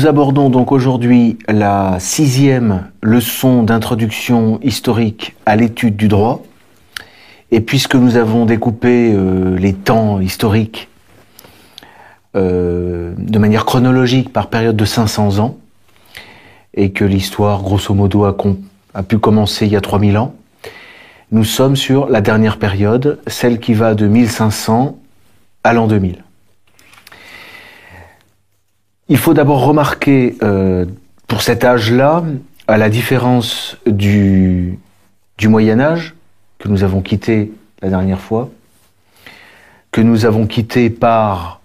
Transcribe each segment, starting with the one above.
Nous abordons donc aujourd'hui la sixième leçon d'introduction historique à l'étude du droit. Et puisque nous avons découpé euh, les temps historiques euh, de manière chronologique par période de 500 ans, et que l'histoire, grosso modo, a, a, pu commencer il y a 3000 ans, nous sommes sur la dernière période, celle qui va de 1500 à l'an 2000. Il faut d'abord remarquer euh, pour cet âge-là, à la différence du, Moyen Âge, que nous avons quitté la dernière fois, que nous avons quitté par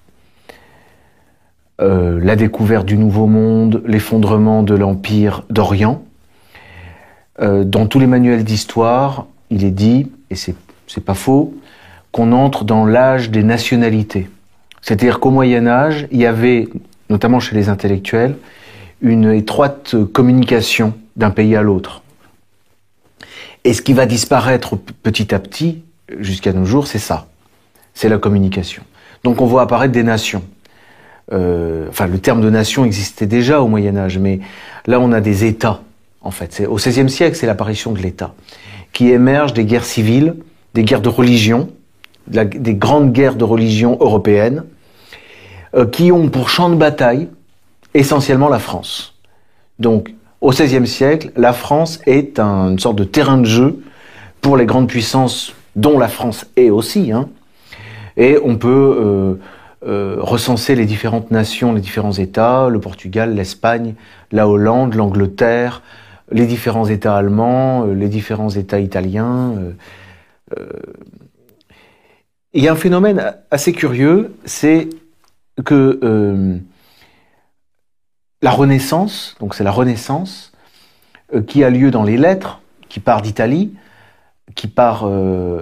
euh, la découverte du Nouveau Monde, l'effondrement de l'Empire d'Orient. Euh, dans tous les manuels d'histoire, il est dit, et c'est pas faux, qu'on entre dans l'âge des nationalités. C'est-à-dire qu'au Moyen Âge, il y avait notamment chez les intellectuels, une étroite communication d'un pays à l'autre. Et ce qui va disparaître petit à petit, jusqu'à nos jours, c'est ça. C'est la communication. Donc on voit apparaître des nations. Euh, enfin, le terme de nation existait déjà au Moyen Âge, mais là on a des États, en fait. Au XVIe siècle, c'est l'apparition de l'État, qui émerge des guerres civiles, des guerres de religion, des grandes guerres de religion européennes, qui ont pour champ de bataille essentiellement la France. Donc, au XVIe siècle, la France est une sorte de terrain de jeu pour les grandes puissances, dont la France est aussi. Hein. Et on peut euh, euh, recenser les différentes nations, les différents États, le Portugal, l'Espagne, la Hollande, l'Angleterre, les différents États allemands, les différents États italiens. Il y a un phénomène assez curieux, c'est que euh, la Renaissance, donc c'est la Renaissance, euh, qui a lieu dans les lettres, qui part d'Italie, qui part, euh,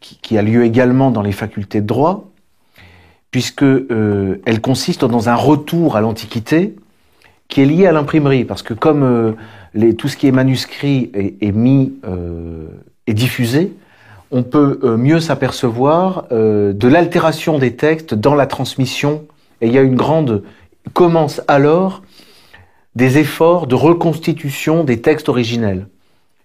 qui, a lieu également dans les facultés de droit, puisque elle consiste dans un retour à l'Antiquité qui est lié à l'imprimerie, parce que comme tout ce qui est manuscrit est, est mis est diffusé, on peut euh, mieux s'apercevoir euh, de l'altération des textes dans la transmission. Et il y a une grande... commence alors des efforts de reconstitution des textes originels.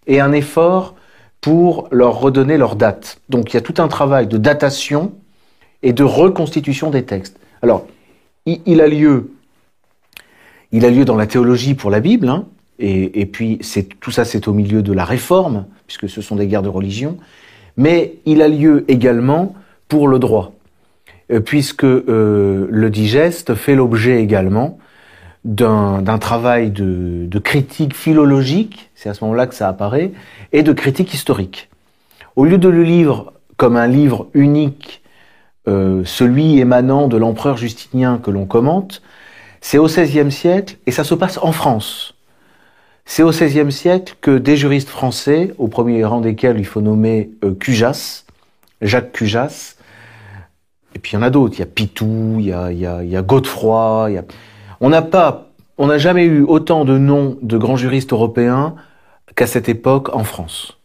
Et un effort pour leur redonner leur date. Donc il y a tout un travail de datation et de reconstitution des textes. Alors, il, a lieu, il a lieu dans la théologie pour la Bible, hein, et, et, puis tout ça c'est au milieu de la réforme, puisque ce sont des guerres de religion mais il a lieu également pour le droit, euh, puisque euh, le digeste fait l'objet également d'un travail de, critique philologique, c'est à ce moment-là que ça apparaît, et de critique historique. Au lieu de le lire comme un livre unique, euh, celui émanant de l'empereur Justinien que l'on commente, c'est au XVIe siècle et ça se passe en France. C'est au XVIe siècle que des juristes français, au premier rang desquels il faut nommer euh, Cujas, Jacques Cujas, et puis il y en a d'autres, il y a Pitou, il y a, il y a, il y a Godefroy, il y a... on n'a pas, on n'a jamais eu autant de noms de grands juristes européens qu'à cette époque en France.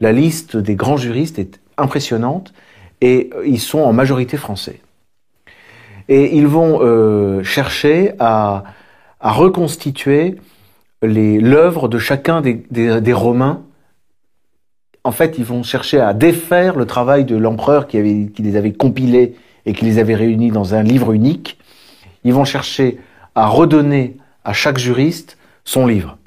La liste des grands juristes est impressionnante et euh, ils sont en majorité français. Et ils vont euh, chercher à, à reconstituer l'œuvre de chacun des, des, Romains. En fait, ils vont chercher à défaire le travail de l'empereur qui, qui les avait compilés et qui les avait réunis dans un livre unique. Ils vont chercher à redonner à chaque juriste son livre,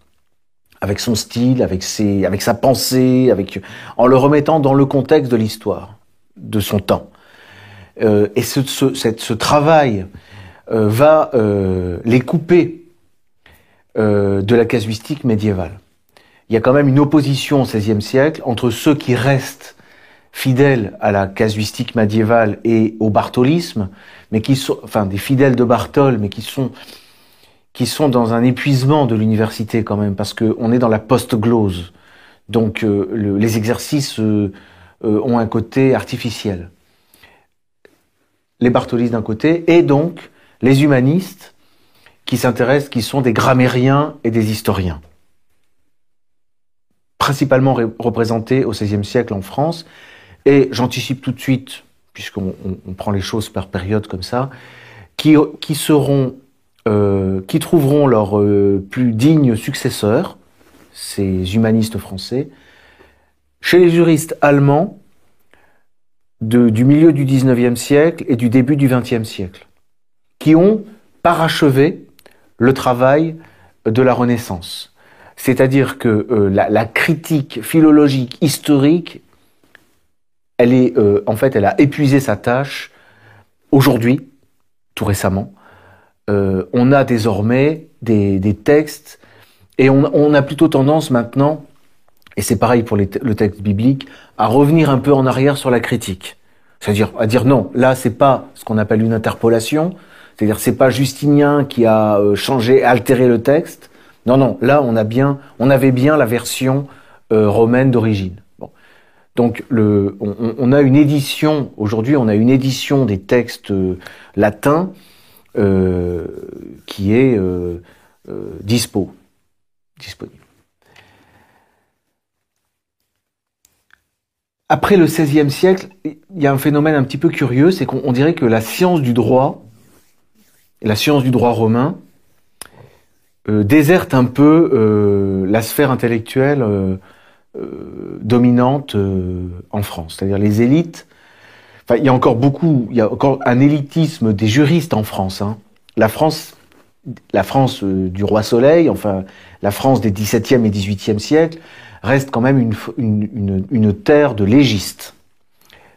avec son style, avec, ses, avec sa pensée, avec, en le remettant dans le contexte de l'histoire, de son temps. Euh, et ce, ce, ce travail euh, va euh, les couper euh, de la casuistique médiévale. Il y a quand même une opposition au XVIe siècle entre ceux qui restent fidèles à la casuistique médiévale et au bartholisme, mais qui sont, enfin, des fidèles de Bartol, mais qui sont, qui sont dans un épuisement de l'université quand même, parce qu'on est dans la post-glose. Donc, euh, les exercices euh, ont un côté artificiel. Les bartholistes d'un côté, et donc les humanistes qui s'intéressent, qui sont des grammairiens et des historiens, principalement représentés au XVIe siècle en France. Et j'anticipe tout de suite, puisqu'on prend les choses par période comme ça, qui, qui euh, trouveront leurs euh, plus dignes successeurs, ces humanistes français, chez les juristes allemands du milieu du XIXe siècle et du début du XXe siècle, qui ont parachevé le travail de la Renaissance. C'est-à-dire que euh, la, critique philologique historique, elle est, en fait, elle a épuisé sa tâche aujourd'hui, tout récemment, euh, on a désormais des, textes et on, a plutôt tendance maintenant, et c'est pareil pour le texte biblique, à revenir un peu en arrière sur la critique. C'est-à-dire à dire non, là c'est pas ce qu'on appelle une interpolation, c'est-à-dire c'est pas Justinien qui a euh, changé, altéré le texte. Non, non, là on a bien, on avait bien la version euh, romaine d'origine. Donc le, on, a une édition aujourd'hui, on a une édition des textes latins euh, qui est euh, euh, dispo, disponible. Après le XVIe siècle, il y a un phénomène un petit peu curieux, c'est qu'on dirait que la science du droit, la science du droit romain, déserte un peu la sphère intellectuelle dominante en France. C'est-à-dire les élites il y a encore beaucoup, il y a encore un élitisme des juristes en France. Hein. La France, la France euh, du roi Soleil, enfin la France des XVIIe et XVIIIe siècles, reste quand même une, terre de légistes.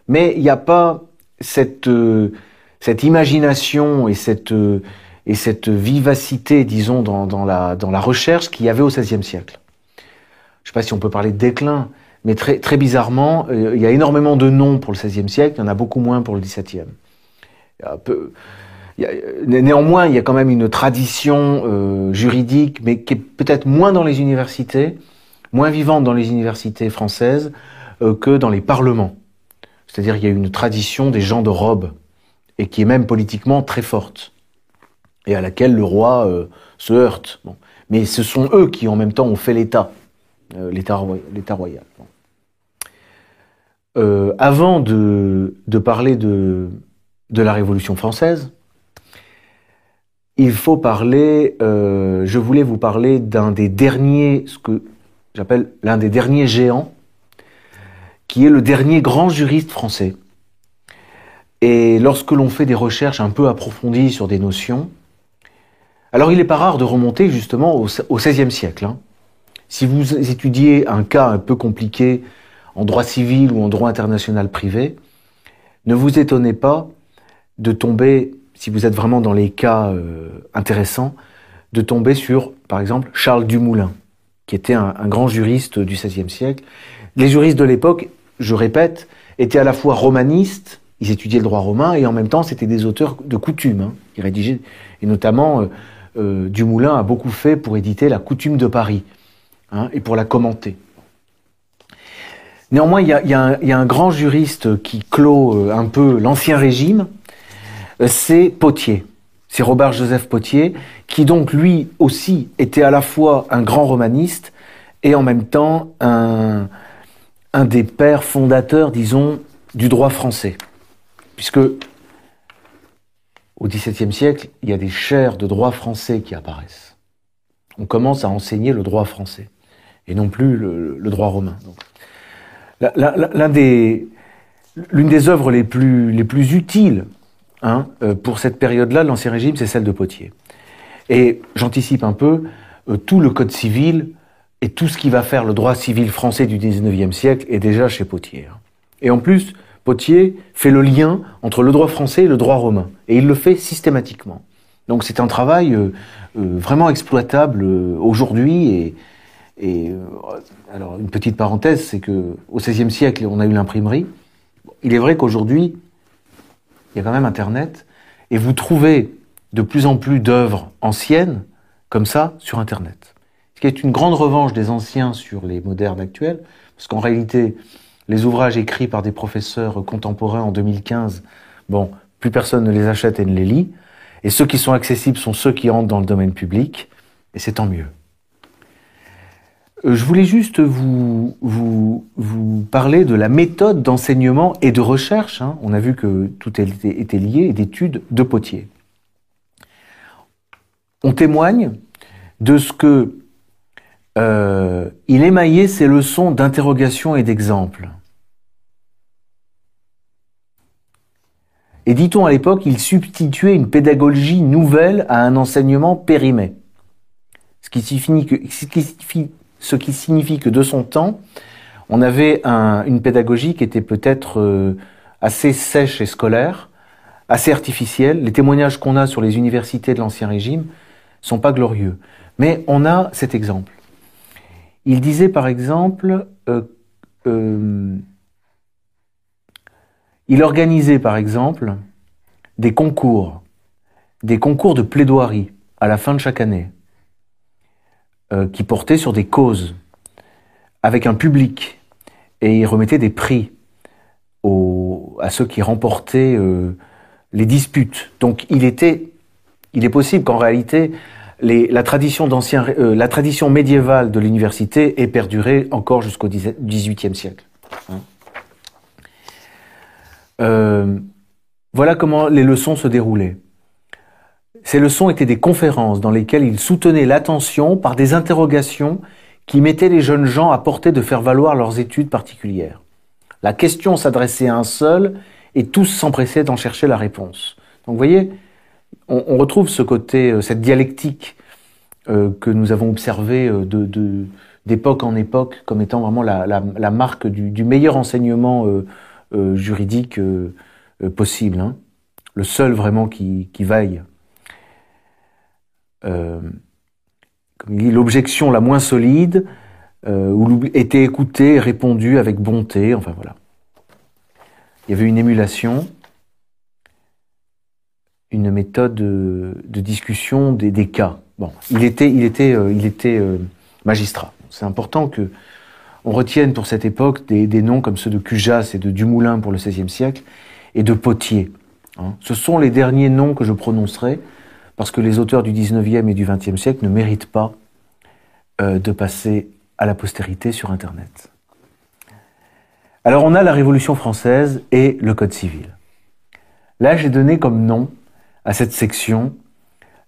Mais il n'y a pas cette, euh, cette imagination et cette, euh, vivacité, disons, dans, la, recherche qu'il y avait au XVIe siècle. Je ne sais pas si on peut parler de déclin, mais très, bizarrement, euh, il y a énormément de noms pour le XVIe siècle, il y en a beaucoup moins pour le XVIIe. Peu, néanmoins, il y a quand même une tradition euh, juridique, mais qui est peut-être moins dans les universités, moins vivante dans les universités françaises euh, que dans les parlements. C'est-à-dire qu'il y a une tradition des gens de robe, et qui est même politiquement très forte, et à laquelle le roi se heurte. Mais ce sont eux qui, en même temps, ont fait l'État, l'État royal. Euh, avant de, parler de, la Révolution française, il faut parler, euh, je voulais vous parler d'un des derniers, ce que j'appelle l'un des derniers géants, qui est le dernier grand juriste français. Et lorsque l'on fait des recherches un peu approfondies sur des notions, alors il n'est pas rare de remonter justement au, XVIe siècle. Hein. Si vous étudiez un cas un peu compliqué en droit civil ou en droit international privé, ne vous étonnez pas de tomber, si vous êtes vraiment dans les cas euh, intéressants, de tomber sur, par exemple, Charles Dumoulin, qui était un, grand juriste du XVIe siècle. Les juristes de l'époque, je répète, étaient à la fois romanistes, ils étudiaient le droit romain, et en même temps, c'était des auteurs de coutume. Hein. Ils rédigeaient, et notamment, euh, euh, Dumoulin a beaucoup fait pour éditer la coutume de Paris, hein, et pour la commenter. Néanmoins, il y a, un grand juriste qui clôt euh, un peu l'ancien régime, c'est Potier. C'est Robert Joseph Potier, qui donc lui aussi était à la fois un grand romaniste et en même temps un des pères fondateurs, disons, du droit français. Puisque au XVIIe siècle, il y a des chaires de droit français qui apparaissent. On commence à enseigner le droit français et non plus le, droit romain l'une des œuvres les plus, les plus utiles hein, euh, pour cette période-là de l'Ancien Régime, c'est celle de Potier. Et j'anticipe un peu, euh, tout le Code civil et tout ce qui va faire le droit civil français du XIXe siècle est déjà chez Potier. Hein. Et en plus, Potier fait le lien entre le droit français et le droit romain. Et il le fait systématiquement. Donc c'est un travail euh, vraiment exploitable aujourd'hui et, et euh, alors, une petite parenthèse, c'est que au XVIe siècle, on a eu l'imprimerie. Il est vrai qu'aujourd'hui, il y a quand même Internet, et vous trouvez de plus en plus d'œuvres anciennes comme ça sur Internet. Ce qui est une grande revanche des anciens sur les modernes actuels, parce qu'en réalité, les ouvrages écrits par des professeurs contemporains en 2015, bon, plus personne ne les achète et ne les lit, et ceux qui sont accessibles sont ceux qui entrent dans le domaine public, et c'est tant mieux. Euh, je voulais juste vous, parler de la méthode d'enseignement et de recherche. Hein. On a vu que tout était, était lié, et d'études de Potier. on témoigne de ce que euh, il émaillait ses leçons d'interrogation et d'exemple. Et dit-on à l'époque, il substituait une pédagogie nouvelle à un enseignement périmé. Ce qui signifie que, de son temps, on avait une pédagogie qui était peut-être euh, assez sèche et scolaire, assez artificielle. Les témoignages qu'on a sur les universités de l'Ancien Régime sont pas glorieux. Mais on a cet exemple. Il disait par exemple, euh, euh, il organisait par exemple des concours, des concours de plaidoirie à la fin de chaque année, euh, qui portaient sur des causes, avec un public, et il remettait des prix à ceux qui remportaient les disputes. Donc il était, il est possible qu'en réalité la tradition d'ancien, euh, la tradition médiévale de l'université est perdurée encore jusqu'au XVIIIe siècle. Hein. Euh, voilà comment les leçons se déroulaient. Ces leçons étaient des conférences dans lesquelles il soutenait l'attention par des interrogations qui mettaient les jeunes gens à portée de faire valoir leurs études particulières. La question s'adressait à un seul et tous s'empressaient d'en chercher la réponse. Donc vous voyez, on, retrouve ce côté, euh, cette dialectique euh, que nous avons observé euh, d'époque en époque comme étant vraiment la, marque du, meilleur enseignement juridique possible, hein. le seul vraiment qui, vaille. l'objection la moins solide, où était écoutée, répondue avec bonté, enfin voilà. Il y avait une émulation une méthode de, discussion des, cas. Bon, il était, il était, euh, il était euh, magistrat. C'est important que on retienne pour cette époque des, noms comme ceux de Cujas et de Dumoulin pour le XVIe siècle et de Potier. Hein. Ce sont les derniers noms que je prononcerai parce que les auteurs du XIXe et du XXe siècle ne méritent pas euh, de passer à la postérité sur Internet. Alors on a la Révolution française et le Code civil. Là, j'ai donné comme nom à cette section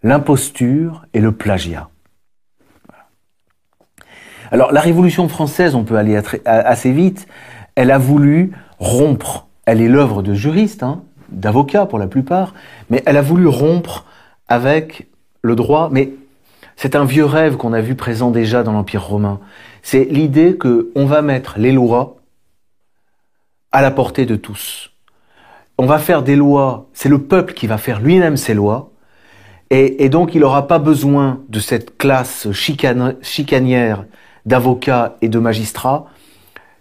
l'imposture et le plagiat. Alors la Révolution française, on peut aller assez vite, elle a voulu rompre, elle est l'œuvre de juristes, hein, d'avocats pour la plupart, mais elle a voulu rompre avec le droit, mais c'est un vieux rêve qu'on a vu présent déjà dans l'Empire romain. C'est l'idée que on va mettre les lois à la portée de tous on va faire des lois, c'est le peuple qui va faire lui-même ses lois, et, donc il n'aura pas besoin de cette classe chicanière d'avocats et de magistrats,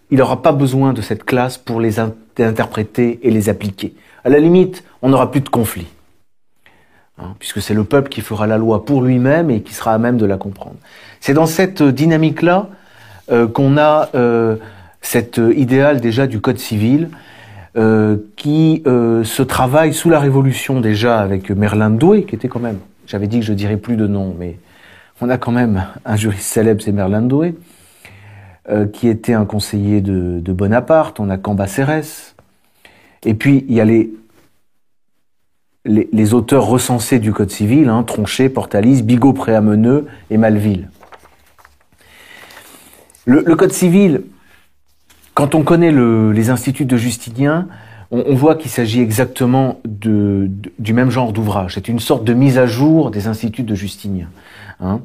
il n'aura pas besoin de cette classe pour les interpréter et les appliquer. À la limite, on n'aura plus de conflit, hein, puisque c'est le peuple qui fera la loi pour lui-même et qui sera à même de la comprendre. C'est dans cette dynamique-là euh, qu'on a euh, cet idéal déjà du Code civil, euh, qui euh, se travaille sous la Révolution déjà avec Merlin Doué, qui était quand même, j'avais dit que je dirais plus de nom, mais on a quand même un juriste célèbre, c'est Merlin Doué, euh, qui était un conseiller de, Bonaparte, on a Cambacérès, et puis il y a les, les, auteurs recensés du Code civil, hein, Tronchet, Portalis, Bigot, Préameneux et Malville. Le, le Code civil, quand on connaît les instituts de Justinien, on, voit qu'il s'agit exactement de, du même genre d'ouvrage. C'est une sorte de mise à jour des instituts de Justinien. Hein.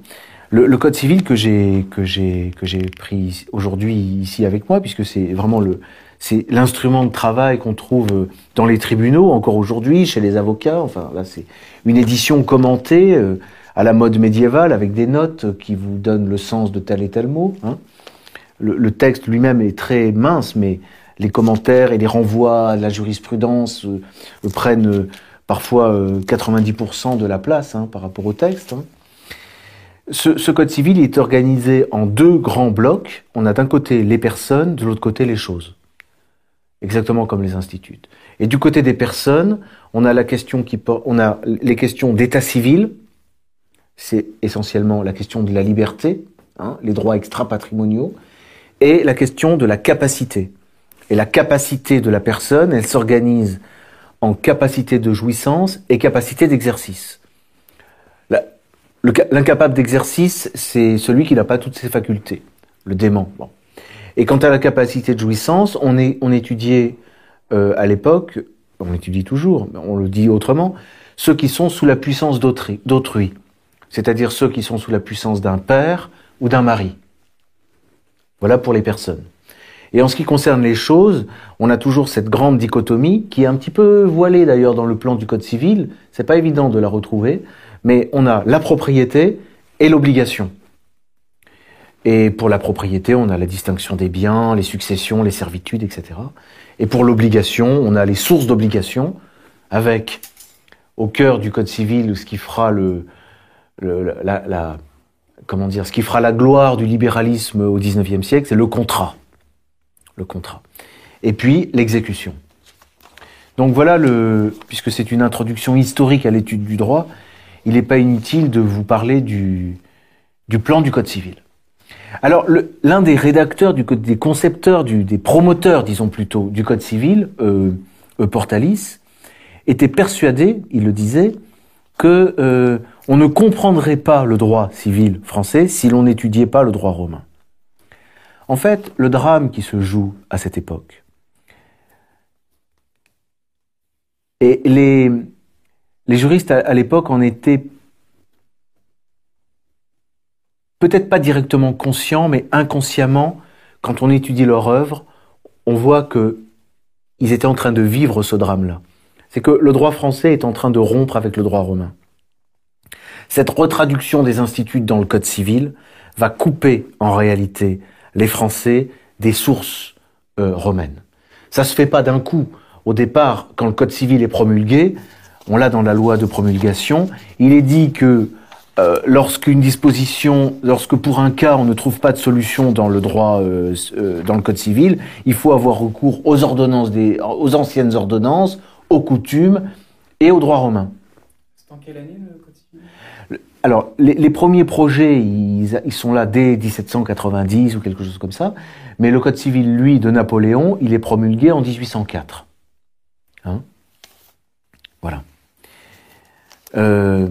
Le, code civil que j'ai que j'ai que j'ai pris aujourd'hui ici avec moi, puisque c'est vraiment le c'est l'instrument de travail qu'on trouve dans les tribunaux encore aujourd'hui, chez les avocats. Enfin là, c'est une édition commentée euh, à la mode médiévale avec des notes qui vous donnent le sens de tel et tel mot. Hein le, texte lui-même est très mince, mais les commentaires et les renvois à la jurisprudence euh, prennent euh, parfois 90% euh, de la place hein, par rapport au texte. Hein. Ce, code civil est organisé en deux grands blocs. On a d'un côté les personnes, de l'autre côté les choses. Exactement comme les instituts. Et du côté des personnes, on a la question les questions d'état civil. C'est essentiellement la question de la liberté, hein, les droits extra-patrimoniaux et la question de la capacité. Et la capacité de la personne, elle s'organise en capacité de jouissance et capacité d'exercice. L'incapable d'exercice, c'est celui qui n'a pas toutes ses facultés, le dément. Et quant à la capacité de jouissance, on étudiait euh, à l'époque, on étudie toujours, mais on le dit autrement, ceux qui sont sous la puissance d'autrui, c'est-à-dire ceux qui sont sous la puissance d'un père ou d'un mari. Voilà pour les personnes. Et en ce qui concerne les choses, on a toujours cette grande dichotomie qui est un petit peu voilée d'ailleurs dans le plan du Code civil. C'est pas évident de la retrouver, mais on a la propriété et l'obligation. Et pour la propriété, on a la distinction des biens, les successions, les servitudes, etc. Et pour l'obligation, on a les sources d'obligation, avec au cœur du Code civil ce qui fera la, comment dire, ce qui fera la gloire du libéralisme au XIXe siècle, c'est le contrat le contrat. Et puis l'exécution. Donc voilà, le, puisque c'est une introduction historique à l'étude du droit, il n'est pas inutile de vous parler du, plan du Code civil. Alors, l'un des rédacteurs, du, des concepteurs, des promoteurs, disons plutôt, du Code civil, euh, euh, Portalis, était persuadé, il le disait, que euh, on ne comprendrait pas le droit civil français si l'on n'étudiait pas le droit romain. En fait, le drame qui se joue à cette époque, et les, juristes à, l'époque en étaient peut-être pas directement conscients, mais inconsciemment, quand on étudie leur œuvre, on voit que ils étaient en train de vivre ce drame-là. C'est que le droit français est en train de rompre avec le droit romain. Cette retraduction des instituts dans le Code civil va couper en réalité les Français des sources euh, romaines. Ça se fait pas d'un coup. Au départ, quand le Code civil est promulgué, on l'a dans la loi de promulgation, il est dit que euh, lorsqu'une disposition, lorsque pour un cas on ne trouve pas de solution dans le droit, euh, dans le Code civil, il faut avoir recours aux ordonnances aux anciennes ordonnances, aux coutumes et au droit romain. C'est en quelle année alors, les, premiers projets, ils, sont là dès 1790 ou quelque chose comme ça, mais le Code civil, lui, de Napoléon, il est promulgué en 1804. Hein? Voilà. Euh,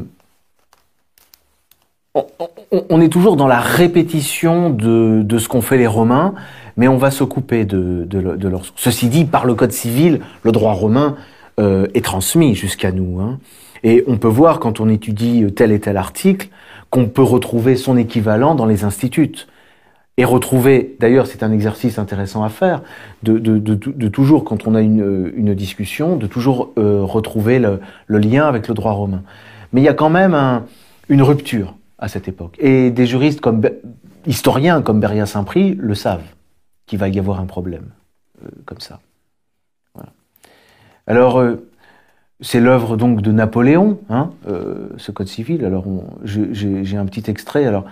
on, est toujours dans la répétition de, ce qu'ont fait les Romains, mais on va se couper de, de, leur... Ceci dit, par le Code civil, le droit romain euh, est transmis jusqu'à nous. Hein. Et on peut voir quand on étudie tel et tel article qu'on peut retrouver son équivalent dans les instituts. Et retrouver, d'ailleurs c'est un exercice intéressant à faire, de, de, de, de toujours, quand on a une, une discussion, de toujours euh, retrouver le, le, lien avec le droit romain. Mais il y a quand même un, une rupture à cette époque. Et des juristes comme historiens comme Beria Saint-Prix le savent, qu'il va y avoir un problème euh, comme ça. Voilà. Alors, euh, c'est l'œuvre donc de Napoléon, hein, euh, ce code civil. Alors j'ai un petit extrait. Alors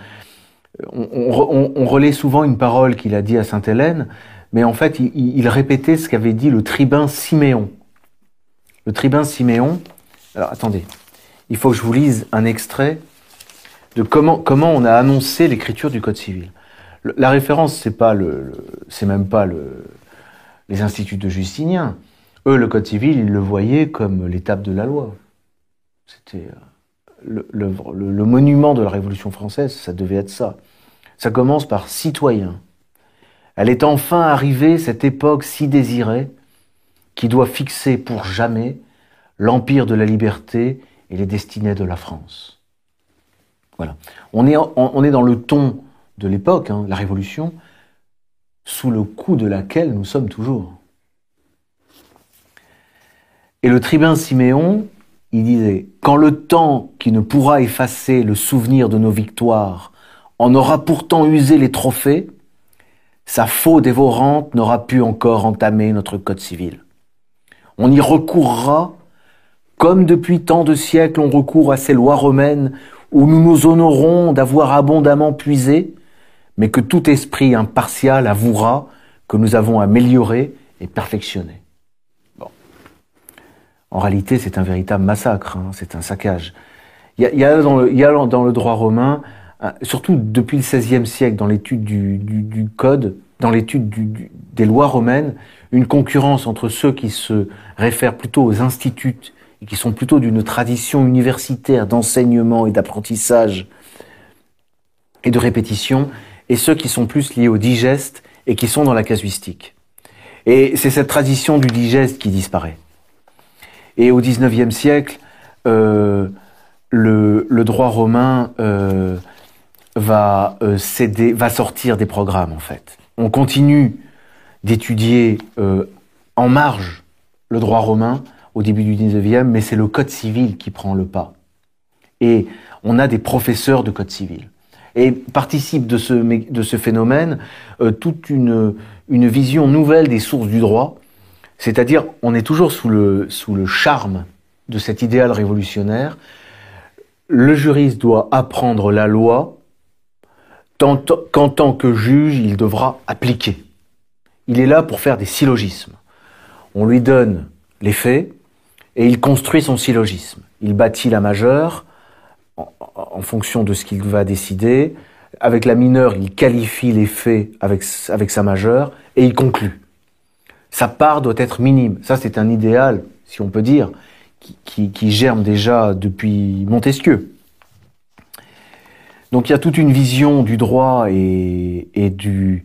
on, relaie souvent une parole qu'il a dit à Sainte Hélène, mais en fait il, répétait ce qu'avait dit le tribun Siméon. Le tribun Siméon. Alors attendez, il faut que je vous lise un extrait de comment comment on a annoncé l'écriture du code civil. la référence c'est pas le, c'est même pas le, les instituts de Justinien eux, le Code civil, ils le voyaient comme l'étape de la loi. C'était euh, le, monument de la Révolution française, ça devait être ça. Ça commence par citoyen. Elle est enfin arrivée, cette époque si désirée, qui doit fixer pour jamais l'empire de la liberté et les destinées de la France. Voilà. On est, dans le ton de l'époque, hein, la Révolution, sous le coup de laquelle nous sommes toujours. Et le tribun Siméon, il disait, quand le temps qui ne pourra effacer le souvenir de nos victoires en aura pourtant usé les trophées, sa faux dévorante n'aura pu encore entamer notre code civil. On y recourra comme depuis tant de siècles on recourt à ces lois romaines où nous nous honorons d'avoir abondamment puisé, mais que tout esprit impartial avouera que nous avons amélioré et perfectionné. En réalité, c'est un véritable massacre, hein, c'est un saccage. Il y a, dans, le, droit romain, euh, surtout depuis le XVIe siècle, dans l'étude du, code, dans l'étude des lois romaines, une concurrence entre ceux qui se réfèrent plutôt aux instituts et qui sont plutôt d'une tradition universitaire d'enseignement et d'apprentissage et de répétition, et ceux qui sont plus liés au digeste et qui sont dans la casuistique. Et c'est cette tradition du digeste qui disparaît. Et au XIXe siècle, euh, le, droit romain euh, va euh, va sortir des programmes en fait. On continue d'étudier en marge le droit romain au début du XIXe, mais c'est le code civil qui prend le pas. Et on a des professeurs de code civil. Et participe de ce, phénomène toute une vision nouvelle des sources du droit, c'est-à-dire on est toujours sous le, charme de cet idéal révolutionnaire. Le juriste doit apprendre la loi qu'en tant que juge, il devra appliquer. Il est là pour faire des syllogismes. On lui donne les faits et il construit son syllogisme. Il bâtit la majeure, en fonction de ce qu'il va décider. Avec la mineure, il qualifie les faits avec sa majeure et il conclut. Sa part doit être minime. Ça, c'est un idéal, si on peut dire, qui, qui, qui, germe déjà depuis Montesquieu. Donc il y a toute une vision du droit et, et du,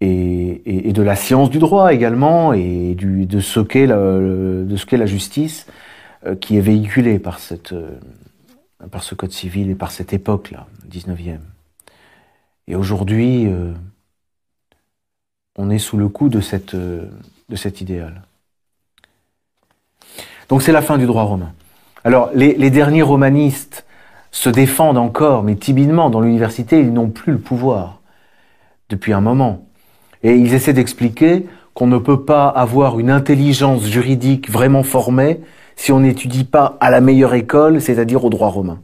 et, et, de la science du droit également et du, de ce qu'est la, de la justice euh, qui est véhiculée par cette euh, par ce code civil et par cette époque-là, 19e. Et aujourd'hui, euh, on est sous le coup euh, de cet idéal. Donc c'est la fin du droit romain. Alors les, les, derniers romanistes se défendent encore, mais timidement, dans l'université, ils n'ont plus le pouvoir depuis un moment. Et ils essaient d'expliquer qu'on ne peut pas avoir une intelligence juridique vraiment formée si on n'étudie pas à la meilleure école, c'est-à-dire au droit romain.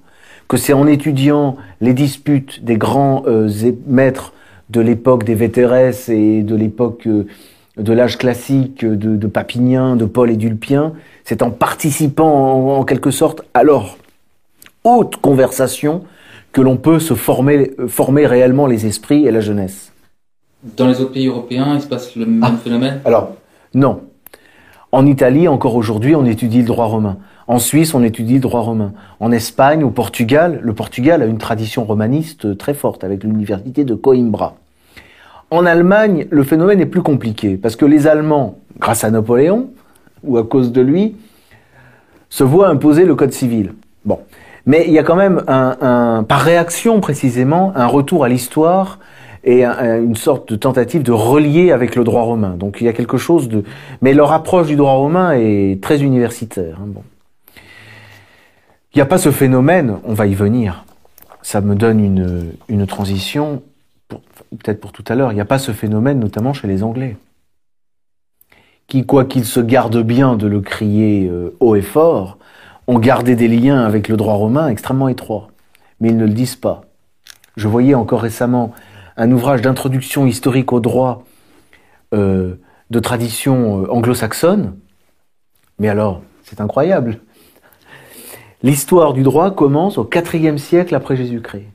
Que c'est en étudiant les disputes des grands euh, maîtres de l'époque des Vétérès et de l'époque euh, de l'âge classique de, de, Papinien, de Paul et d'Ulpien, c'est en participant en, en, quelque sorte à leur haute conversation que l'on peut se former, former réellement les esprits et la jeunesse. Dans les autres pays européens, il se passe le même ah, phénomène? Alors, non. En Italie, encore aujourd'hui, on étudie le droit romain. En Suisse, on étudie le droit romain. En Espagne, au Portugal, le Portugal a une tradition romaniste très forte avec l'université de Coimbra. En Allemagne, le phénomène est plus compliqué parce que les Allemands, grâce à Napoléon ou à cause de lui, se voient imposer le code civil. Bon, mais il y a quand même un, un par réaction précisément un retour à l'histoire et une sorte de tentative de relier avec le droit romain. Donc il y a quelque chose de... Mais leur approche du droit romain est très universitaire. Hein, bon. Il n'y a pas ce phénomène, on va y venir. Ça me donne une, une transition, peut-être pour tout à l'heure, il n'y a pas ce phénomène notamment chez les Anglais, qui, quoi qu'ils se gardent bien de le crier euh, haut et fort, ont gardé des liens avec le droit romain extrêmement étroits. Mais ils ne le disent pas. Je voyais encore récemment un ouvrage d'introduction historique au droit euh, de tradition euh, anglo-saxonne. Mais alors, c'est incroyable. L'histoire du droit commence au IVe siècle après Jésus-Christ.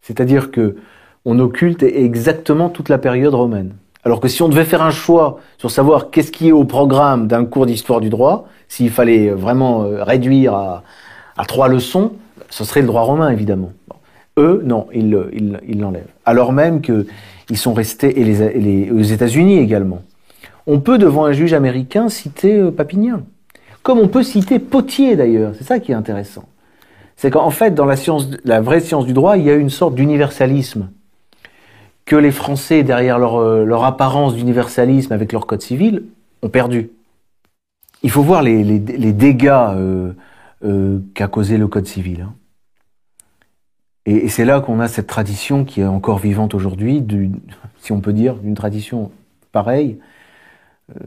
C'est-à-dire que on occulte exactement toute la période romaine. Alors que si on devait faire un choix sur savoir qu'est-ce qui est au programme d'un cours d'histoire du droit, s'il fallait vraiment euh, réduire à, à, trois leçons, ce serait le droit romain évidemment. Eux, non, ils l'enlèvent. Ils, Alors même qu'ils sont restés, et, les, les, aux États-Unis également. On peut, devant un juge américain, citer euh, Papinien. Comme on peut citer Potier d'ailleurs. C'est ça qui est intéressant. C'est qu'en fait, dans la science, la vraie science du droit, il y a une sorte d'universalisme que les Français, derrière leur, euh, leur apparence d'universalisme avec leur code civil, ont perdu. Il faut voir les, les, les dégâts euh, euh, qu'a causé le code civil. Hein. Et, et c'est là qu'on a cette tradition qui est encore vivante aujourd'hui, si on peut dire, d'une tradition pareille. Euh,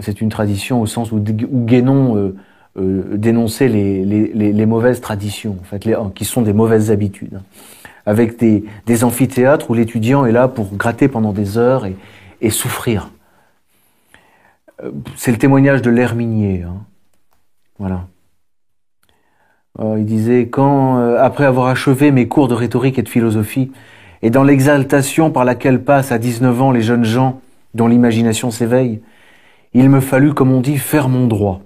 c'est une tradition au sens où, où Guénon euh, euh, dénonçait les, les, les, mauvaises traditions, en fait, les, qui sont des mauvaises habitudes. Hein. Avec des, des amphithéâtres où l'étudiant est là pour gratter pendant des heures et, et souffrir. Euh, c'est le témoignage de l'Herminier. Hein. Voilà. Euh, il disait quand, euh, après avoir achevé mes cours de rhétorique et de philosophie, et dans l'exaltation par laquelle passent à 19 ans les jeunes gens dont l'imagination s'éveille, il me fallut, comme on dit, faire mon droit.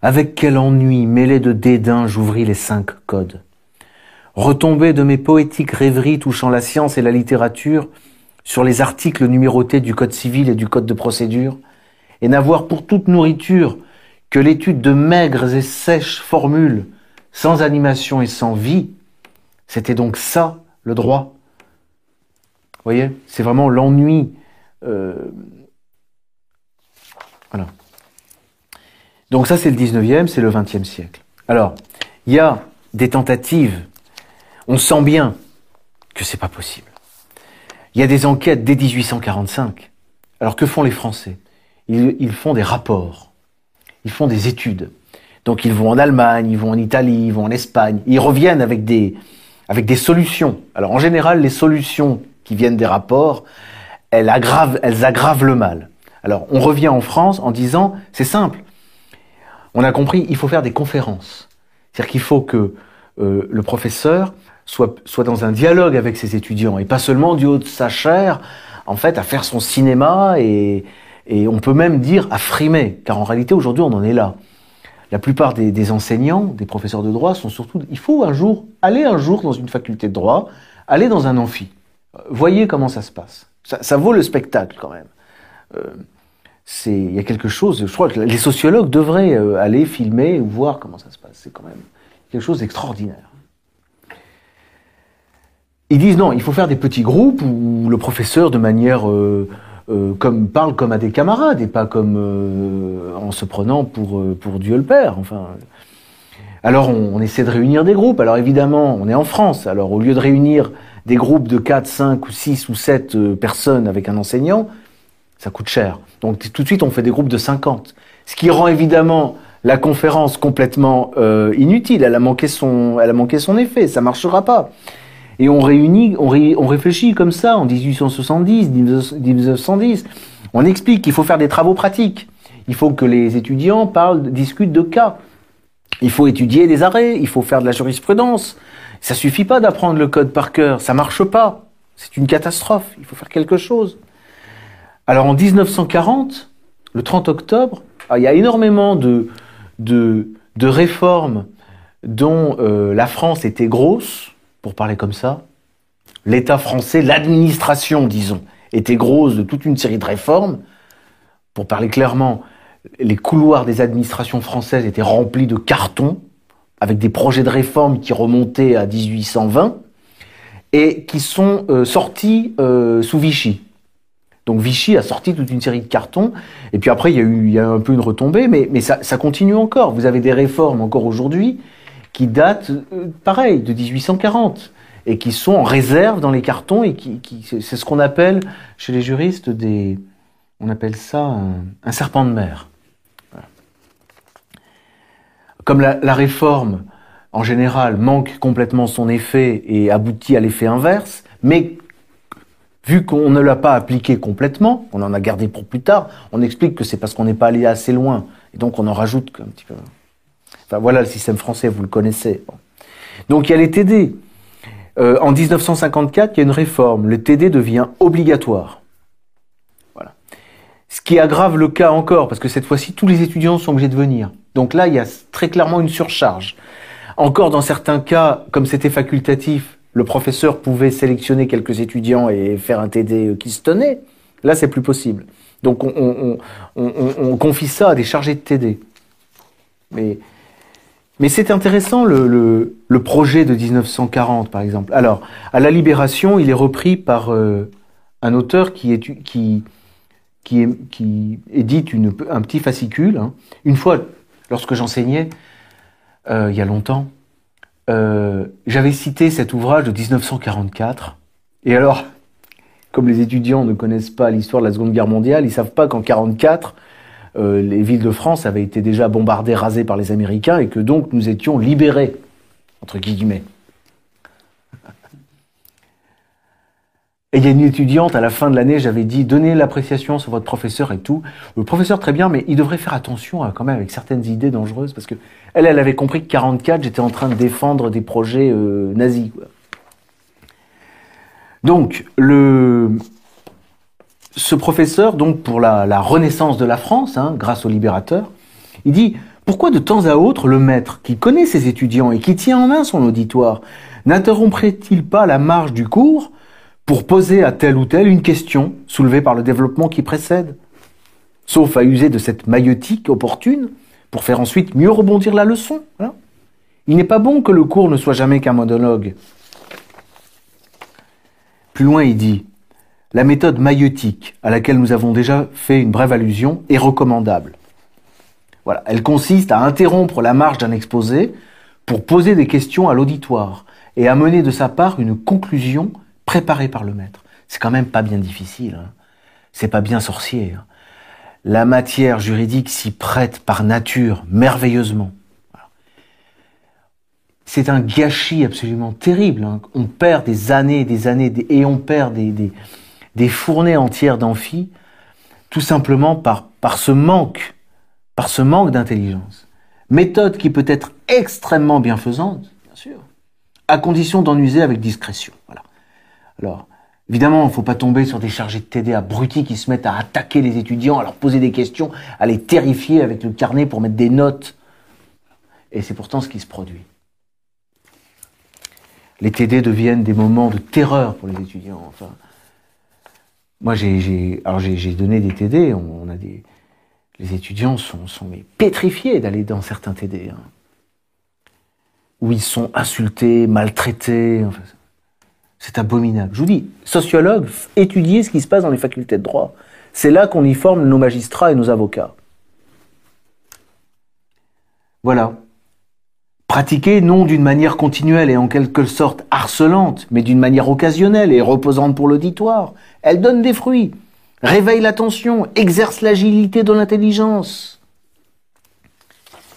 Avec quel ennui mêlé de dédain j'ouvris les cinq codes. retomber de mes poétiques rêveries touchant la science et la littérature sur les articles numérotés du Code civil et du Code de procédure, et n'avoir pour toute nourriture que l'étude de maigres et sèches formules, sans animation et sans vie, c'était donc ça, le droit. Vous voyez C'est vraiment l'ennui. Euh, voilà. Donc ça, c'est le 19e, c'est le 20e siècle. Alors, il y a des tentatives. On sent bien que c'est pas possible. Il y a des enquêtes dès 1845. Alors que font les Français? Ils, font des rapports, ils font des études. Donc ils vont en Allemagne, ils vont en Italie, ils vont en Espagne. Ils reviennent avec des, avec des solutions. Alors en général, les solutions qui viennent des rapports, elles aggravent, elles aggravent le mal. Alors on revient en France en disant, c'est simple. On a compris, il faut faire des conférences. C'est-à-dire qu'il faut que euh, le professeur soit, soit dans un dialogue avec ses étudiants et pas seulement du haut de sa chair, en fait, à faire son cinéma et, et on peut même dire à frimer, car en réalité aujourd'hui on en est là. La plupart des, enseignants, des professeurs de droit sont surtout, il faut un jour, aller un jour dans une faculté de droit, aller dans un amphi. Voyez comment ça se passe. Ça, vaut le spectacle quand même. Euh, il y a quelque chose, je crois que les sociologues devraient euh, aller filmer ou voir comment ça se passe. C'est quand même quelque chose d'extraordinaire. Ils disent non, il faut faire des petits groupes où le professeur, de manière euh, euh, comme parle comme à des camarades et pas comme euh, en se prenant pour euh, pour Dieu le Père. Enfin, alors on, essaie de réunir des groupes. Alors évidemment, on est en France. Alors au lieu de réunir des groupes de 4, 5 ou 6 ou 7 personnes avec un enseignant, ça coûte cher. Donc tout de suite, on fait des groupes de 50. Ce qui rend évidemment la conférence complètement inutile. Elle a manqué son, elle a manqué son effet. Ça marchera pas. Et on réunit, on, réfléchit comme ça en 1870, 1910. On explique qu'il faut faire des travaux pratiques. Il faut que les étudiants parlent, discutent de cas. Il faut étudier des arrêts, il faut faire de la jurisprudence. Ça suffit pas d'apprendre le code par cœur, ça marche pas. C'est une catastrophe, il faut faire quelque chose. Alors en 1940, le 30 octobre, ah, il y a énormément de, de, de réformes dont euh, la France était grosse, pour parler comme ça, l'État français, l'administration, disons, était grosse de toute une série de réformes. Pour parler clairement, les couloirs des administrations françaises étaient remplis de cartons, avec des projets de réforme qui remontaient à 1820, et qui sont euh, sortis euh, sous Vichy. Donc Vichy a sorti toute une série de cartons, et puis après il y a eu, un peu une retombée, mais, ça continue encore. Vous avez des réformes encore aujourd'hui qui datent, euh, pareil, de 1840 et qui sont en réserve dans les cartons et qui, c'est ce qu'on appelle chez les juristes des, on appelle ça un, serpent de mer. Comme la, la, réforme en général manque complètement son effet et aboutit à l'effet inverse, mais vu qu'on ne l'a pas appliqué complètement, on en a gardé pour plus tard, on explique que c'est parce qu'on n'est pas allé assez loin et donc on en rajoute un petit peu. Voilà le système français, vous le connaissez. Donc il y a les TD. Euh, en 1954, il y a une réforme. Le TD devient obligatoire. Voilà. Ce qui aggrave le cas encore, parce que cette fois-ci, tous les étudiants sont obligés de venir. Donc là, il y a très clairement une surcharge. Encore dans certains cas, comme c'était facultatif, le professeur pouvait sélectionner quelques étudiants et faire un TD qui se tenait. Là, c'est plus possible. Donc on, on, on, on confie ça à des chargés de TD. Mais mais c'est intéressant le, projet de 1940, par exemple. Alors, à la Libération, il est repris par euh, un auteur qui, édite un petit fascicule. Hein. Une fois, lorsque j'enseignais, euh, il y a longtemps, euh, j'avais cité cet ouvrage de 1944. Et alors, comme les étudiants ne connaissent pas l'histoire de la Seconde Guerre mondiale, ils savent pas qu'en 44, euh, les villes de France avaient été déjà bombardées, rasées par les Américains, et que donc nous étions libérés, entre guillemets. Et il y a une étudiante, à la fin de l'année, j'avais dit, donnez l'appréciation sur votre professeur et tout. Le professeur, très bien, mais il devrait faire attention à, quand même avec certaines idées dangereuses, parce que elle, elle avait compris que 44, j'étais en train de défendre des projets euh, nazis. Donc, le, ce professeur, donc pour la, renaissance de la France, hein, grâce au libérateur, il dit pourquoi de temps à autre le maître, qui connaît ses étudiants et qui tient en main son auditoire, n'interromprait-il pas la marche du cours pour poser à tel ou tel une question soulevée par le développement qui précède? Sauf à user de cette maïeutique opportune pour faire ensuite mieux rebondir la leçon. Il n'est pas bon que le cours ne soit jamais qu'un monologue. Plus loin, il dit La méthode maïeutique, à laquelle nous avons déjà fait une brève allusion, est recommandable. Voilà, elle consiste à interrompre la marche d'un exposé pour poser des questions à l'auditoire et à mener de sa part une conclusion préparée par le maître. C'est quand même pas bien difficile. Hein. C'est pas bien sorcier. Hein. La matière juridique s'y prête par nature merveilleusement. C'est un gâchis absolument terrible. Hein. On perd des années et des années et on perd des, des, des fournées entières d'amphi tout simplement par, ce manque, d'intelligence. Méthode qui peut être extrêmement bienfaisante, bien sûr, à condition d'en user avec discrétion. Alors, évidemment, il ne faut pas tomber sur des chargés de TD abrutis qui se mettent à attaquer les étudiants, à leur poser des questions, à les terrifier avec le carnet pour mettre des notes. Et c'est pourtant ce qui se produit. Les TD deviennent des moments de terreur pour les étudiants. Moi, j'ai, donné des TD. On, a des, les étudiants sont, sont pétrifiés d'aller dans certains TD. Hein où ils sont insultés, maltraités. c'est abominable. Je vous dis, sociologue, étudiez ce qui se passe dans les facultés de droit. C'est là qu'on y forme nos magistrats et nos avocats. Voilà. Pratiquer non d'une manière continuelle et en quelque sorte harcelante, mais d'une manière occasionnelle et reposante pour l'auditoire. Elle donne des fruits, réveille l'attention, exerce l'agilité de l'intelligence.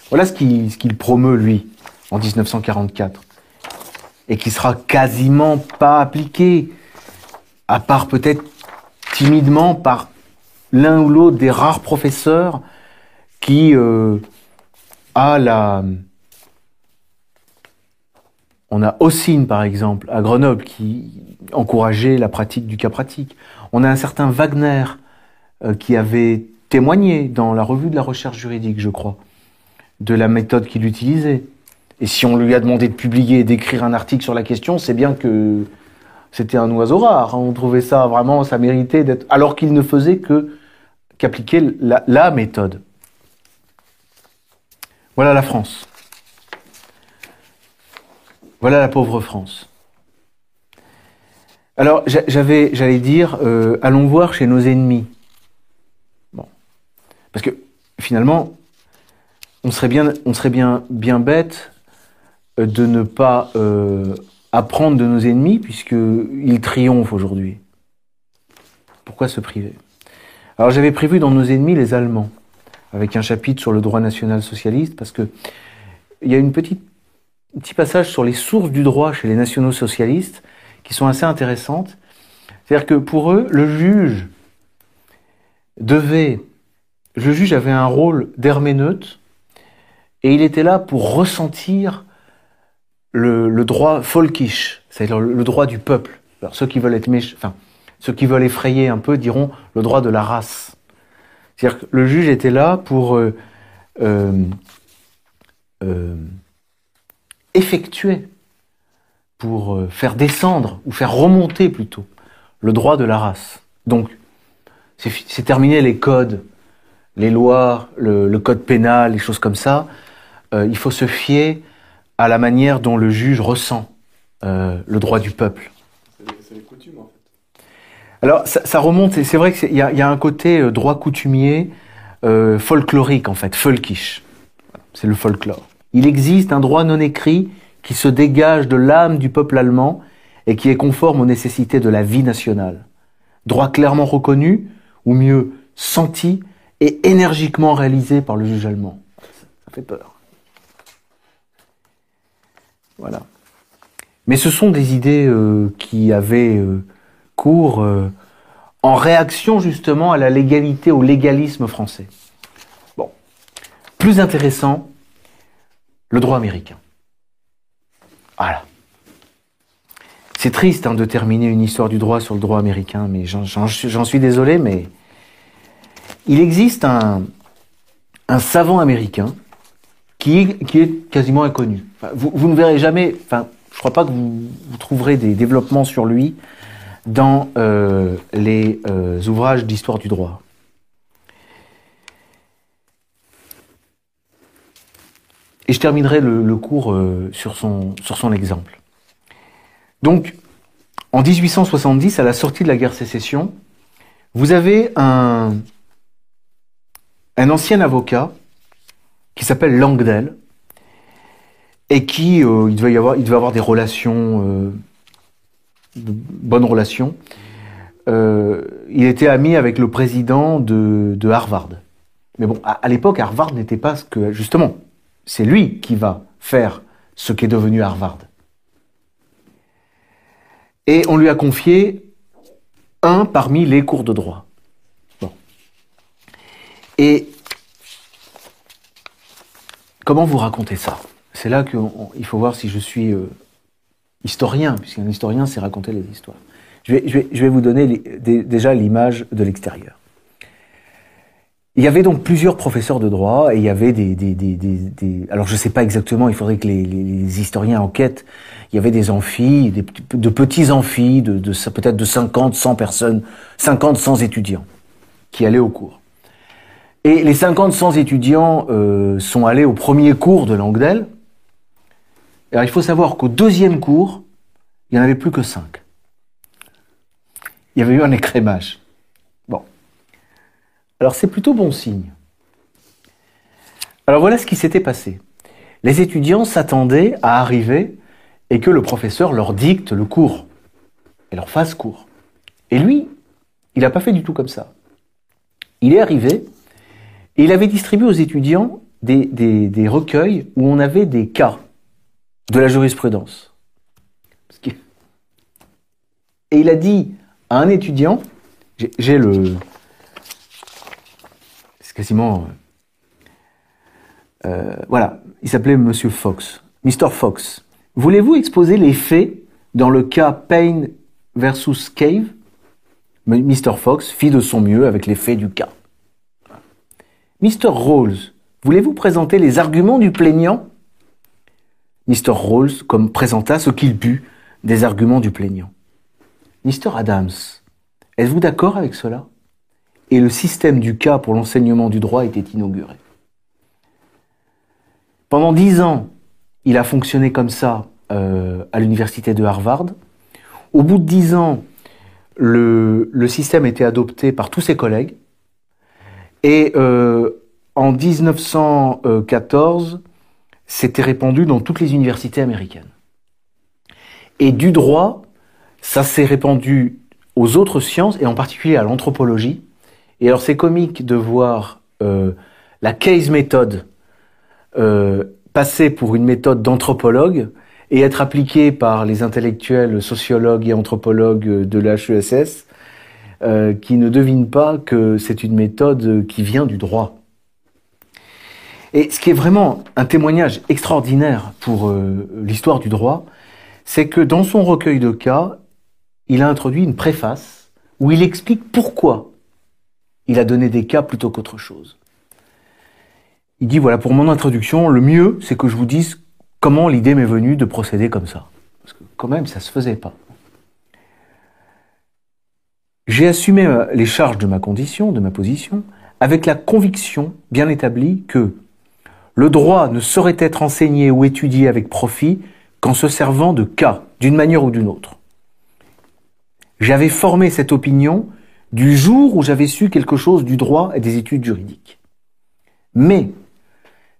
Voilà ce qu'il ce qu'il promeut, lui en 1944 et qui sera quasiment pas appliqué, à part peut-être timidement par l'un ou l'autre des rares professeurs qui euh, a la... On a Ossine, par exemple, à Grenoble, qui encourageait la pratique du cas pratique. On a un certain Wagner euh, qui avait témoigné dans la revue de la recherche juridique, je crois, de la méthode qu'il utilisait. Et si on lui a demandé de publier et d'écrire un article sur la question, c'est bien que c'était un oiseau rare. Hein. On trouvait ça vraiment, ça méritait d'être. Alors qu'il ne faisait que qu'appliquer la, la méthode. Voilà la France. Voilà la pauvre France. Alors, j'allais dire, euh, allons voir chez nos ennemis. Bon, parce que finalement, on serait bien, on serait bien, bien bête de ne pas euh, apprendre de nos ennemis puisqu'ils triomphent aujourd'hui. Pourquoi se priver? Alors j'avais prévu dans nos ennemis les Allemands, avec un chapitre sur le droit national socialiste, parce que il y a une petite, petit passage sur les sources du droit chez les nationaux socialistes qui sont assez intéressantes. C'est-à-dire que pour eux, le juge devait, le juge avait un rôle d'herméneute et il était là pour ressentir le, droit folkish, c'est-à-dire le, droit du peuple. Alors ceux qui veulent être enfin, ceux qui veulent effrayer un peu diront le droit de la race. C'est-à-dire que le juge était là pour euh, euh, euh, effectuer, pour faire descendre ou faire remonter plutôt le droit de la race. Donc, c'est terminé les codes, les lois, le, le, code pénal, les choses comme ça. il faut se fier à la manière dont le juge ressent euh, le droit du peuple. C'est les coutumes, en fait. Alors, ça, remonte, c'est vrai qu'il y, y, a un côté euh, droit coutumier, euh, folklorique, en fait, folkish. C'est le folklore. Il existe un droit non écrit qui se dégage de l'âme du peuple allemand et qui est conforme aux nécessités de la vie nationale. Droit clairement reconnu, ou mieux, senti et énergiquement réalisé par le juge allemand. Ça fait peur. Voilà. Mais ce sont des idées euh, qui avaient euh, cours euh, en réaction justement à la légalité, au légalisme français. Bon. Plus intéressant, le droit américain. Voilà. C'est triste hein, de terminer une histoire du droit sur le droit américain, mais j'en suis désolé, mais il existe un, savant américain qui est, quasiment inconnu. vous, ne verrez jamais, enfin, je ne crois pas que vous, vous, trouverez des développements sur lui dans euh, les euh, ouvrages d'histoire du droit. Et je terminerai le, cours euh, sur, son, sur son exemple. Donc, en 1870, à la sortie de la guerre sécession, vous avez un, un ancien avocat qui s'appelle Langdell et qui euh, il devait y avoir il avoir des relations euh, de bonnes relations il était ami avec le président de, de Harvard mais bon à, à l'époque Harvard n'était pas ce que justement c'est lui qui va faire ce qu'est devenu Harvard et on lui a confié un parmi les cours de droit bon et comment vous racontez ça? C'est là qu'il faut voir si je suis euh, historien, puisqu'un historien, c'est raconter les histoires. Je vais, vous donner déjà l'image de l'extérieur. Il y avait donc plusieurs professeurs de droit et il y avait des... des, des, des alors je ne sais pas exactement, il faudrait que les, les, les, historiens enquêtent. Il y avait des amphis, de petits amphis, de, de peut-être de 50, 100 personnes, 50, 100 étudiants qui allaient au cours. Et les 50, 100 étudiants euh, sont allés au premier cours de Langdell, alors il faut savoir qu'au deuxième cours, il n'y en avait plus que cinq. Il y avait eu un écrémage. Alors c'est plutôt bon signe. Alors voilà ce qui s'était passé. Les étudiants s'attendaient à arriver et que le professeur leur dicte le cours et leur fasse cours. Et lui, il n'a pas fait du tout comme ça. Il est arrivé et il avait distribué aux étudiants des recueils où on avait des cas de la jurisprudence. Et il a dit à un étudiant, j'ai le... Quasiment... Euh, voilà, il s'appelait Monsieur Fox. Mr. Fox, voulez-vous exposer les faits dans le cas Payne versus Cave? Mr. Fox fit de son mieux avec les faits du cas. Mr. Rawls, voulez-vous présenter les arguments du plaignant? Mr. Rawls comme présenta ce qu'il put des arguments du plaignant. Mr. Adams, êtes-vous d'accord avec cela? Et le système du cas pour l'enseignement du droit était inauguré. Pendant dix ans, il a fonctionné comme ça euh, à l'université de Harvard. Au bout de dix ans, le, système était adopté par tous ses collègues. Et euh, en 1914, s'était répandu dans toutes les universités américaines. Et du droit, ça s'est répandu aux autres sciences, et en particulier à l'anthropologie. Et alors c'est comique de voir euh, la case méthode euh, passer pour une méthode d'anthropologue et être appliquée par les intellectuels sociologues et anthropologues de l'HESS, euh, qui ne devinent pas que c'est une méthode qui vient du droit. Et ce qui est vraiment un témoignage extraordinaire pour euh, l'histoire du droit, c'est que dans son recueil de cas, il a introduit une préface où il explique pourquoi il a donné des cas plutôt qu'autre chose. Il dit, voilà, pour mon introduction, le mieux, c'est que je vous dise comment l'idée m'est venue de procéder comme ça. Parce que quand même, ça se faisait pas. J'ai assumé euh, les charges de ma condition, de ma position, avec la conviction bien établie que le droit ne saurait être enseigné ou étudié avec profit qu'en se servant de cas, d'une manière ou d'une autre. J'avais formé cette opinion du jour où j'avais su quelque chose du droit et des études juridiques. Mais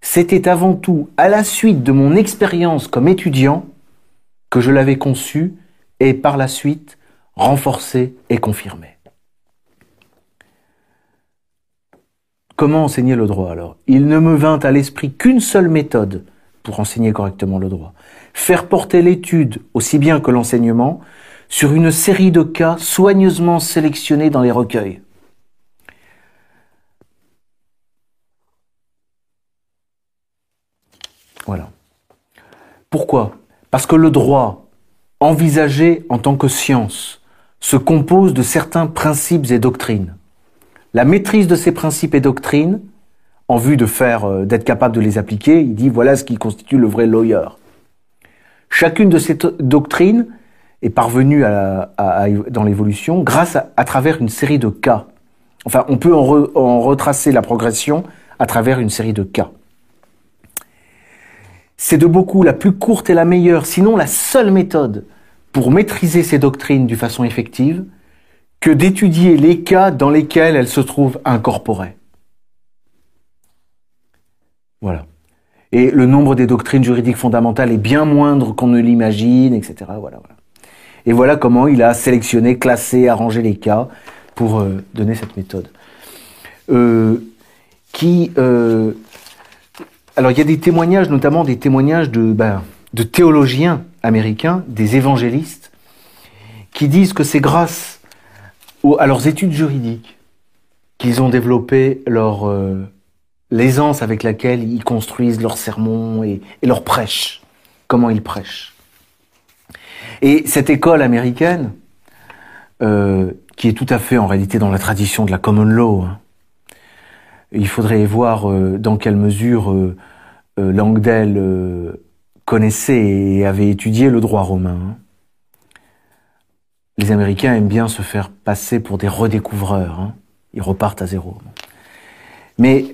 c'était avant tout à la suite de mon expérience comme étudiant que je l'avais conçu et par la suite renforcé et confirmé. Comment enseigner le droit alors? Il ne me vint à l'esprit qu'une seule méthode pour enseigner correctement le droit. Faire porter l'étude, aussi bien que l'enseignement, sur une série de cas soigneusement sélectionnés dans les recueils. Voilà. Pourquoi? Parce que le droit, envisagé en tant que science, se compose de certains principes et doctrines la maîtrise de ces principes et doctrines, en vue de faire, euh, d'être capable de les appliquer, il dit voilà ce qui constitue le vrai lawyer. Chacune de ces doctrines est parvenue à, dans l'évolution grâce à, travers une série de cas. Enfin, on peut en, retracer la progression à travers une série de cas. C'est de beaucoup la plus courte et la meilleure, sinon la seule méthode pour maîtriser ces doctrines d'une façon effective que d'étudier les cas dans lesquels elles se trouvent incorporées. Voilà. Et le nombre des doctrines juridiques fondamentales est bien moindre qu'on ne l'imagine, etc. Voilà, voilà. Et voilà comment il a sélectionné, classé, arrangé les cas pour euh, donner cette méthode. Euh, qui, euh, alors il y a des témoignages, notamment des témoignages de, ben, théologiens américains, des évangélistes, qui disent que c'est grâce à leurs études juridiques qu'ils ont développé leur l'aisance avec laquelle ils construisent leurs sermons et, leurs prêches, comment ils prêchent. Et cette école américaine, euh, qui est tout à fait en réalité dans la tradition de la common law, hein, il faudrait voir euh, dans quelle mesure euh, Langdell connaissait et avait étudié le droit romain. Hein. Les Américains aiment bien se faire passer pour des redécouvreurs. Hein. Ils repartent à zéro. Mais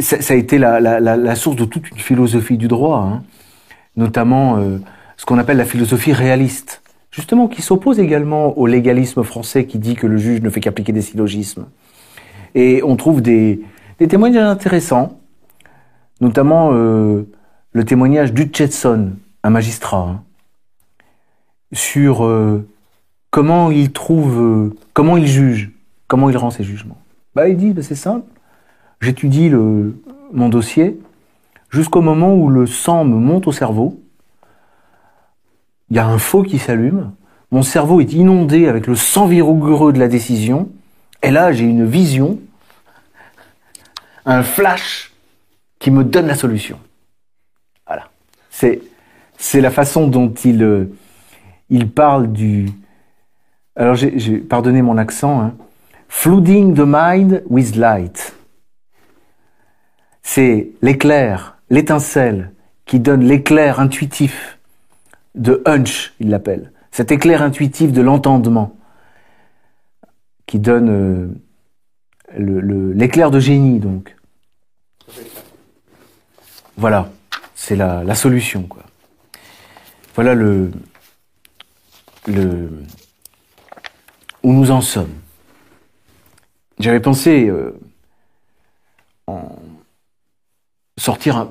ça, a été la, source de toute une philosophie du droit, notamment ce qu'on appelle la philosophie réaliste, justement qui s'oppose également au légalisme français qui dit que le juge ne fait qu'appliquer des syllogismes. Et on trouve des, témoignages intéressants, notamment euh, le témoignage d'Hutchetson, un magistrat, hein, sur euh, comment il trouve, comment il juge, comment il rend ses jugements. Bah, il dit, bah, c'est simple J'étudie mon dossier jusqu'au moment où le sang me monte au cerveau. Il y a un faux qui s'allume. Mon cerveau est inondé avec le sang vigoureux de la décision. Et là, j'ai une vision, un flash qui me donne la solution. Voilà. C'est, la façon dont il, euh, il parle du. Alors, j'ai, pardonné mon accent. Hein. Flooding the mind with light c'est l'éclair, l'étincelle qui donne l'éclair intuitif de hunch, il l'appelle. Cet éclair intuitif de l'entendement qui donne euh, l'éclair de génie, donc. Voilà, c'est la, solution, quoi. Voilà le, le, où nous en sommes. J'avais pensé euh, en sortir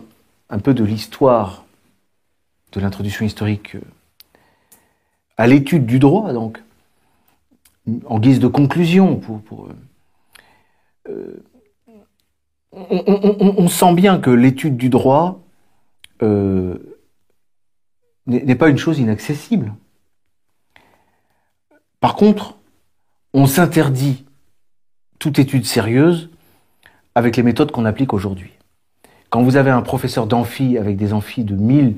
un, peu de l'histoire, de l'introduction historique euh, à l'étude du droit, donc, en guise de conclusion. Euh, euh, on, sent bien que l'étude du droit n'est pas une chose inaccessible. Par contre, on s'interdit toute étude sérieuse avec les méthodes qu'on applique aujourd'hui. Quand vous avez un professeur d'amphi avec des amphis de 1000,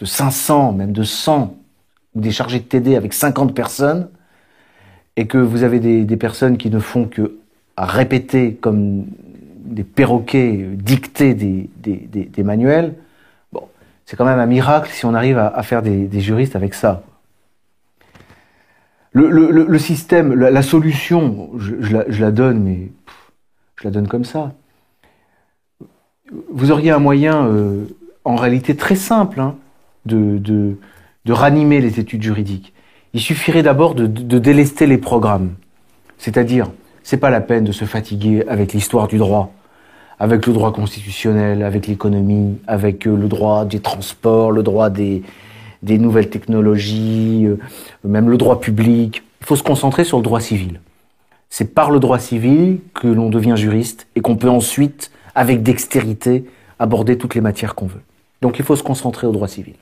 de 500, même de 100, ou des chargés de TD avec 50 personnes, et que vous avez des, personnes qui ne font que répéter comme des perroquets, dicter des, manuels, bon, c'est quand même un miracle si on arrive à, faire des, juristes avec ça. Le, système, la, solution, je, la, je, la, donne, mais je la donne comme ça vous auriez un moyen, euh, en réalité très simple, hein, de, de, de, ranimer les études juridiques. Il suffirait d'abord de, de, délester les programmes. C'est-à-dire, c'est pas la peine de se fatiguer avec l'histoire du droit, avec le droit constitutionnel, avec l'économie, avec euh, le droit des transports, le droit des, des nouvelles technologies, euh, même le droit public. Il faut se concentrer sur le droit civil. C'est par le droit civil que l'on devient juriste et qu'on peut ensuite avec dextérité, aborder toutes les matières qu'on veut. Donc il faut se concentrer au droit civil.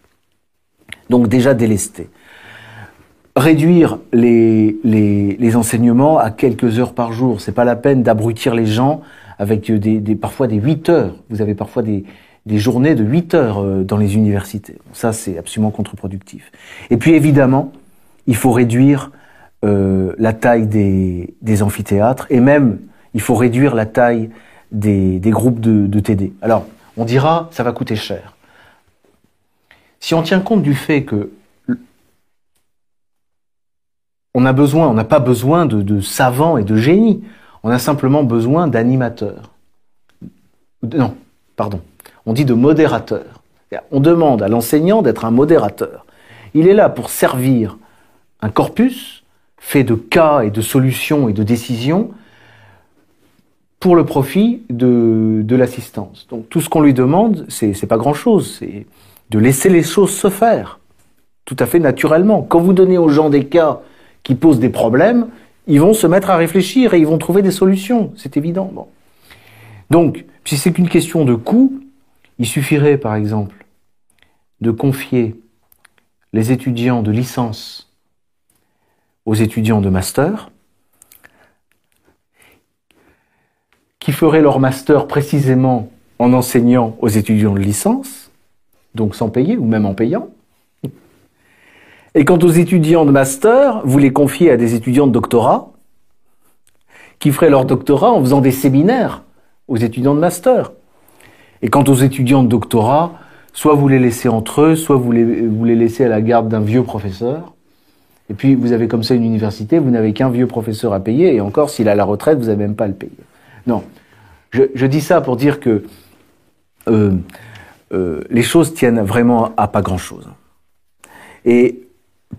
Donc déjà délester. Réduire les, les, enseignements à quelques heures par jour. C'est pas la peine d'abrutir les gens avec des, parfois des 8 heures. Vous avez parfois des, des journées de 8 heures euh, dans les universités. Ça, c'est absolument contre-productif. Et puis évidemment, il faut réduire euh, la taille des, des amphithéâtres et même il faut réduire la taille des, groupes de, TD. Alors, on dira, ça va coûter cher. Si on tient compte du fait que on n'a pas besoin de, savants et de génies, on a simplement besoin d'animateurs. Non, pardon, on dit de modérateurs. On demande à l'enseignant d'être un modérateur. Il est là pour servir un corpus fait de cas et de solutions et de décisions pour le profit de, l'assistance. Donc tout ce qu'on lui demande, c'est pas grand-chose, de laisser les choses se faire, tout à fait naturellement. Quand vous donnez aux gens des cas qui posent des problèmes, ils vont se mettre à réfléchir et ils vont trouver des solutions, c'est évident. Donc, si c'est qu'une question de coût, il suffirait par exemple de confier les étudiants de licence aux étudiants de master, qui feraient leur master précisément en enseignant aux étudiants de licence, donc sans payer ou même en payant. Et quant aux étudiants de master, vous les confiez à des étudiants de doctorat, qui feraient leur doctorat en faisant des séminaires aux étudiants de master. Et quant aux étudiants de doctorat, soit vous les laissez entre eux, soit vous les, laissez à la garde d'un vieux professeur. Et puis vous avez comme ça une université, vous n'avez qu'un vieux professeur à payer, et encore s'il a la retraite, vous n'avez même pas à le payer. Non, je, je, dis ça pour dire que euh, euh, les choses tiennent vraiment à pas grand-chose. Et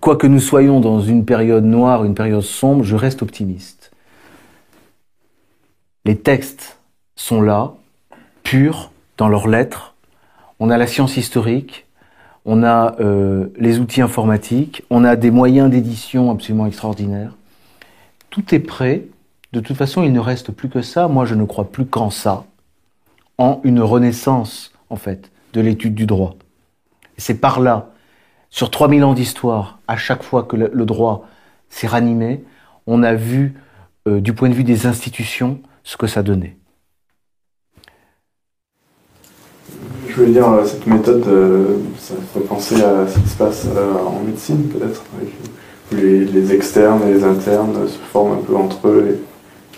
quoi que nous soyons dans une période noire, une période sombre, je reste optimiste. Les textes sont là, purs, dans leurs lettres. On a la science historique, on a euh, les outils informatiques, on a des moyens d'édition absolument extraordinaires. Tout est prêt. De toute façon, il ne reste plus que ça. Moi, je ne crois plus qu'en ça, en une renaissance, en fait, de l'étude du droit. C'est par là, sur 3000 ans d'histoire, à chaque fois que le, droit s'est ranimé, on a vu, euh, du point de vue des institutions, ce que ça donnait. Je voulais dire, euh, cette méthode, euh, ça fait penser à ce qui se passe en médecine, peut-être, les, les, externes et les internes se forment un peu entre eux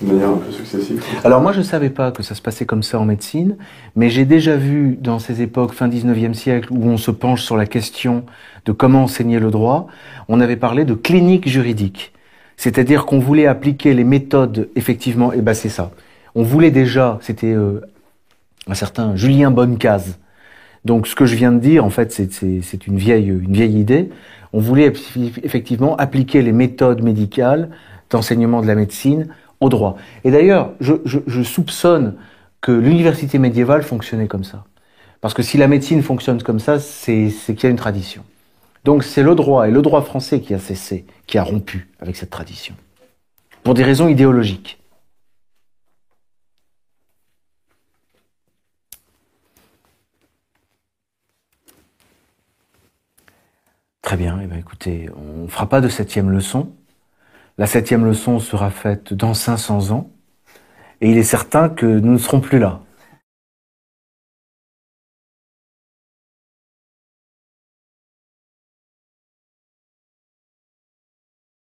de manière un peu successive. Alors moi je ne savais pas que ça se passait comme ça en médecine, mais j'ai déjà vu dans ces époques, fin 19e siècle, où on se penche sur la question de comment enseigner le droit, on avait parlé de clinique juridique. C'est-à-dire qu'on voulait appliquer les méthodes, effectivement, et ben c'est ça. On voulait déjà, c'était euh, un certain Julien Bonnecase. Donc ce que je viens de dire, en fait, c'est une vieille, une vieille idée. On voulait effectivement appliquer les méthodes médicales d'enseignement de la médecine droit. Et d'ailleurs, je, soupçonne que l'université médiévale fonctionnait comme ça. Parce que si la médecine fonctionne comme ça, c'est qu'il y a une tradition. Donc c'est le droit et le droit français qui a cessé, qui a rompu avec cette tradition. Pour des raisons idéologiques. Très bien, eh bien écoutez, on ne fera pas de septième leçon. La septième leçon sera faite dans 500 ans, et il est certain que nous ne serons plus là.